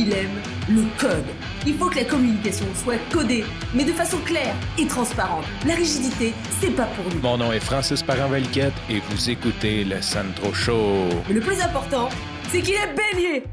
il aime le code. Il faut que la communication soit codée, mais de façon claire et transparente. La rigidité, c'est pas pour nous. Mon nom est Francis Parent-Valquette et vous écoutez le Sandro Show. Mais le plus important, c'est qu'il est bélier.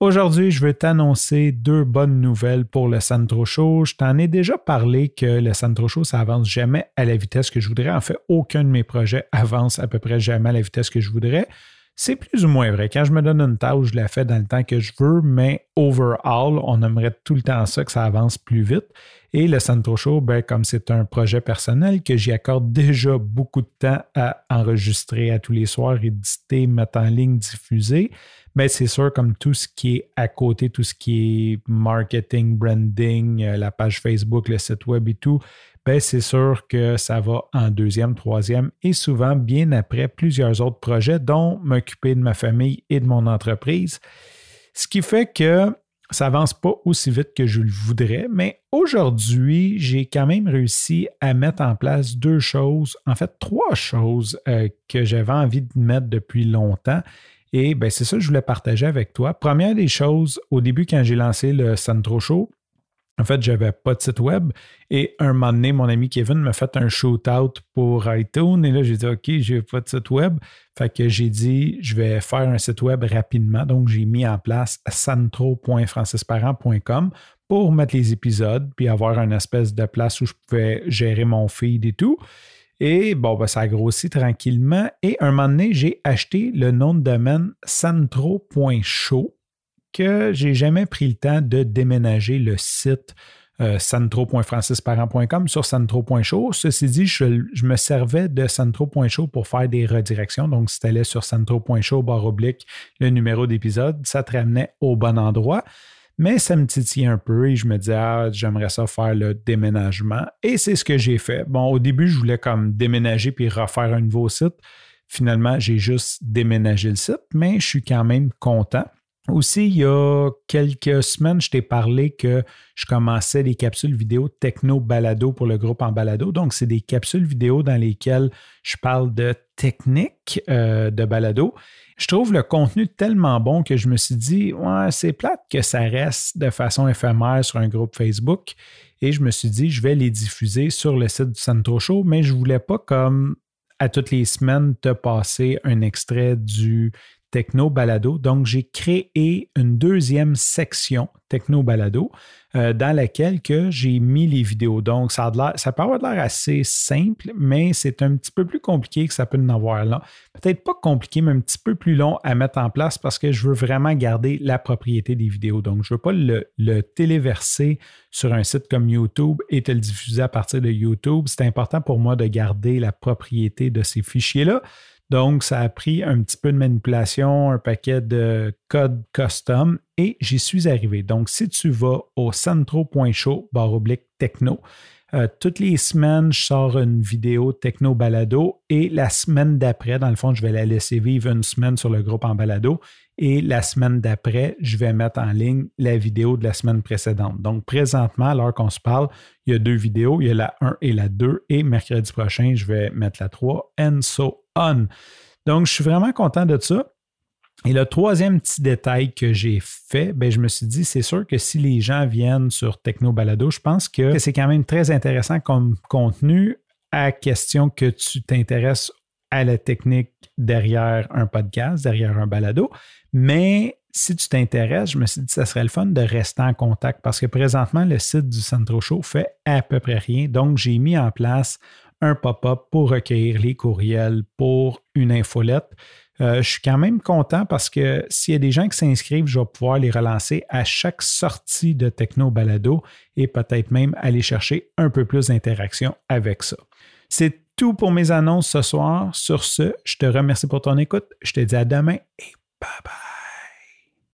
Aujourd'hui, je veux t'annoncer deux bonnes nouvelles pour le Sandro Show. Je t'en ai déjà parlé que le Sandro Show, ça avance jamais à la vitesse que je voudrais. En fait, aucun de mes projets avance à peu près jamais à la vitesse que je voudrais. C'est plus ou moins vrai. Quand je me donne une tâche, je la fais dans le temps que je veux, mais overall, on aimerait tout le temps ça, que ça avance plus vite. Et le Centro Show, ben, comme c'est un projet personnel que j'y accorde déjà beaucoup de temps à enregistrer à tous les soirs, éditer, mettre en ligne, diffuser, mais ben, c'est sûr, comme tout ce qui est à côté, tout ce qui est marketing, branding, euh, la page Facebook, le site web et tout, ben c'est sûr que ça va en deuxième, troisième et souvent bien après plusieurs autres projets, dont m'occuper de ma famille et de mon entreprise. Ce qui fait que ça avance pas aussi vite que je le voudrais, mais aujourd'hui, j'ai quand même réussi à mettre en place deux choses, en fait trois choses euh, que j'avais envie de mettre depuis longtemps. Et ben, c'est ça que je voulais partager avec toi. Première des choses, au début, quand j'ai lancé le Centro Show, en fait, j'avais pas de site web. Et un moment donné, mon ami Kevin m'a fait un shootout pour iTunes. Et là, j'ai dit, OK, j'ai pas de site web. Fait que j'ai dit, je vais faire un site web rapidement. Donc, j'ai mis en place santro.francisparent.com pour mettre les épisodes, puis avoir une espèce de place où je pouvais gérer mon feed et tout. Et bon, ben, ça a grossi tranquillement. Et un moment donné, j'ai acheté le nom de domaine santro.show que j'ai jamais pris le temps de déménager le site euh, sur santro.show. Ceci dit, je, me servais de santro.show pour faire des redirections. Donc, si tu allais sur santro.show, barre oblique, le numéro d'épisode, ça te ramenait au bon endroit. Mais ça me titillait un peu et je me disais, ah, j'aimerais ça faire le déménagement. Et c'est ce que j'ai fait. Bon, au début, je voulais comme déménager puis refaire un nouveau site. Finalement, j'ai juste déménagé le site, mais je suis quand même content. Aussi, il y a quelques semaines, je t'ai parlé que je commençais des capsules vidéo techno balado pour le groupe en balado. Donc, c'est des capsules vidéo dans lesquelles je parle de technique euh, de balado. Je trouve le contenu tellement bon que je me suis dit, ouais, c'est plate que ça reste de façon éphémère sur un groupe Facebook. Et je me suis dit, je vais les diffuser sur le site du Centro Show, mais je ne voulais pas comme à toutes les semaines te passer un extrait du Techno Balado. Donc, j'ai créé une deuxième section Techno Balado euh, dans laquelle que j'ai mis les vidéos. Donc, ça peut avoir l'air assez simple, mais c'est un petit peu plus compliqué que ça peut en avoir là. Peut-être pas compliqué, mais un petit peu plus long à mettre en place parce que je veux vraiment garder la propriété des vidéos. Donc, je ne veux pas le, le téléverser sur un site comme YouTube et te le diffuser à partir de YouTube. C'est important pour moi de garder la propriété de ces fichiers-là. Donc, ça a pris un petit peu de manipulation, un paquet de codes custom et j'y suis arrivé. Donc, si tu vas au centro.show barre oblique techno, euh, toutes les semaines, je sors une vidéo techno balado et la semaine d'après, dans le fond, je vais la laisser vivre une semaine sur le groupe en balado et la semaine d'après, je vais mettre en ligne la vidéo de la semaine précédente. Donc, présentement, à l'heure qu'on se parle, il y a deux vidéos, il y a la 1 et la 2 et mercredi prochain, je vais mettre la 3 and so on. Donc, je suis vraiment content de ça. Et le troisième petit détail que j'ai fait, ben, je me suis dit, c'est sûr que si les gens viennent sur Techno Balado, je pense que c'est quand même très intéressant comme contenu à question que tu t'intéresses à la technique derrière un podcast, derrière un balado. Mais si tu t'intéresses, je me suis dit ça serait le fun de rester en contact parce que présentement, le site du Centro Show fait à peu près rien. Donc, j'ai mis en place un pop-up pour recueillir les courriels pour une infolette. Euh, je suis quand même content parce que s'il y a des gens qui s'inscrivent, je vais pouvoir les relancer à chaque sortie de Techno Balado et peut-être même aller chercher un peu plus d'interaction avec ça. C'est tout pour mes annonces ce soir. Sur ce, je te remercie pour ton écoute. Je te dis à demain et bye bye.